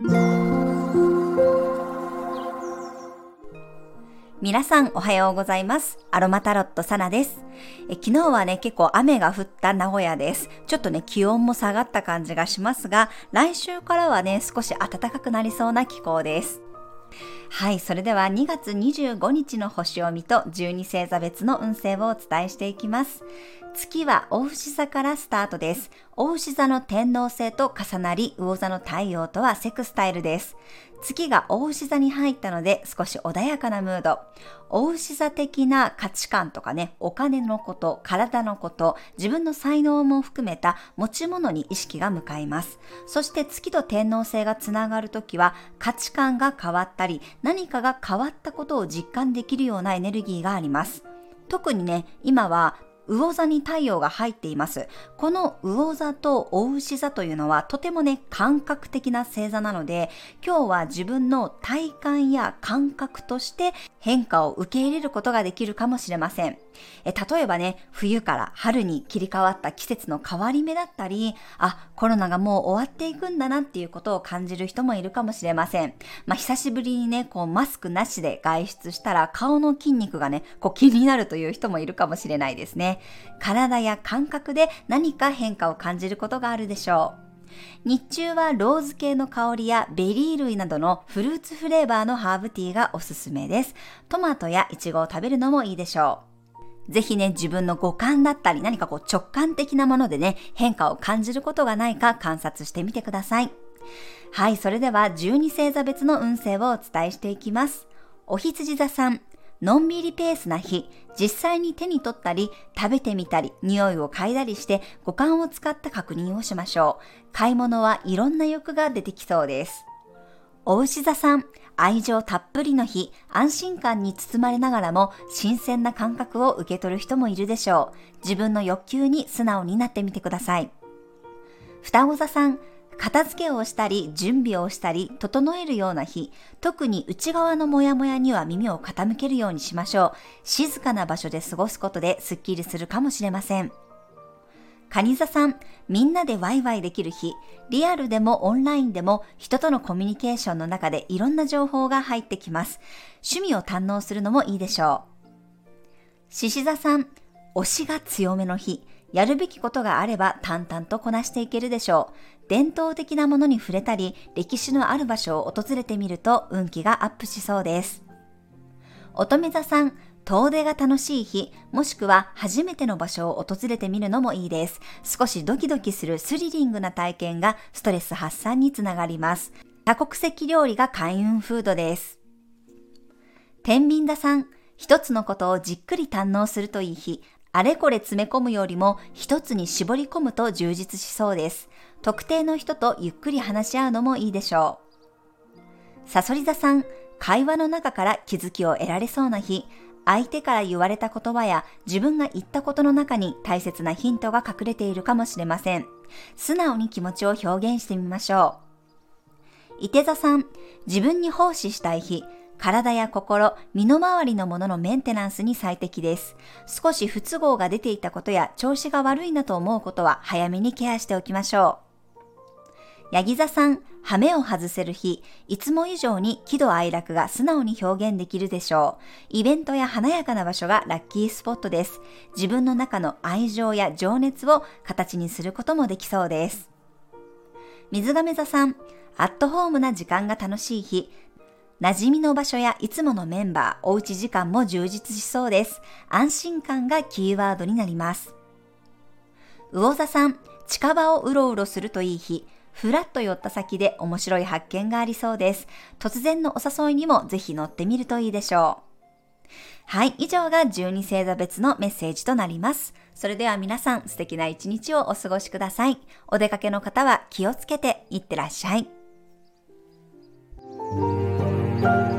皆さんおはようございます。アロマタロットサナですえ。昨日はね、結構雨が降った名古屋です。ちょっとね、気温も下がった感じがしますが、来週からはね、少し暖かくなりそうな気候です。はい、それでは2月25日の星を見と12星座別の運勢をお伝えしていきます。月は大牛座からスタートです。大牛座の天王星と重なり、魚座の太陽とはセクスタイルです。月が大牛座に入ったので少し穏やかなムード。大牛座的な価値観とかね、お金のこと、体のこと、自分の才能も含めた持ち物に意識が向かいます。そして月と天王星がつながるときは価値観が変わったり、何かが変わったことを実感できるようなエネルギーがあります。特にね、今は魚座に太陽が入っています。この魚座と大牛座というのはとてもね、感覚的な星座なので、今日は自分の体感や感覚として変化を受け入れることができるかもしれません。え例えばね、冬から春に切り替わった季節の変わり目だったり、あ、コロナがもう終わっていくんだなっていうことを感じる人もいるかもしれません。まあ、久しぶりにね、こうマスクなしで外出したら顔の筋肉がね、こう気になるという人もいるかもしれないですね。体や感覚で何か変化を感じることがあるでしょう。日中はローズ系の香りやベリー類などのフルーツフレーバーのハーブティーがおすすめです。トマトやイチゴを食べるのもいいでしょう。ぜひね、自分の五感だったり何かこう直感的なものでね、変化を感じることがないか観察してみてください。はい、それでは12星座別の運勢をお伝えしていきます。牡羊座さん、のんびりペースな日、実際に手に取ったり、食べてみたり、匂いを嗅いだりして、五感を使った確認をしましょう。買い物はいろんな欲が出てきそうです。お牛座さん、愛情たっぷりの日、安心感に包まれながらも新鮮な感覚を受け取る人もいるでしょう。自分の欲求に素直になってみてください。双子座さん、片付けをしたり、準備をしたり、整えるような日、特に内側のモヤモヤには耳を傾けるようにしましょう。静かな場所で過ごすことでスッキリするかもしれません。蟹座さん、みんなでワイワイできる日、リアルでもオンラインでも人とのコミュニケーションの中でいろんな情報が入ってきます。趣味を堪能するのもいいでしょう。獅子座さん、推しが強めの日、やるべきことがあれば淡々とこなしていけるでしょう。伝統的なものに触れたり、歴史のある場所を訪れてみると運気がアップしそうです。乙女座さん、遠出が楽しい日、もしくは初めての場所を訪れてみるのもいいです。少しドキドキするスリリングな体験がストレス発散につながります。多国籍料理が開運フードです。天秤座さん、一つのことをじっくり堪能するといい日、あれこれ詰め込むよりも一つに絞り込むと充実しそうです。特定の人とゆっくり話し合うのもいいでしょう。サソリ座さん、会話の中から気づきを得られそうな日、相手から言われた言葉や自分が言ったことの中に大切なヒントが隠れているかもしれません。素直に気持ちを表現してみましょう。伊手座さん、自分に奉仕したい日、体や心、身の回りのもののメンテナンスに最適です。少し不都合が出ていたことや調子が悪いなと思うことは早めにケアしておきましょう。ヤギ座さん、ハメを外せる日、いつも以上に喜怒哀楽が素直に表現できるでしょう。イベントや華やかな場所がラッキースポットです。自分の中の愛情や情熱を形にすることもできそうです。水亀座さん、アットホームな時間が楽しい日、馴染みの場所やいつものメンバー、おうち時間も充実しそうです。安心感がキーワードになります。魚座さん、近場をうろうろするといい日、ふらっと寄った先で面白い発見がありそうです。突然のお誘いにもぜひ乗ってみるといいでしょう。はい、以上が12星座別のメッセージとなります。それでは皆さん素敵な一日をお過ごしください。お出かけの方は気をつけていってらっしゃい。Thank you.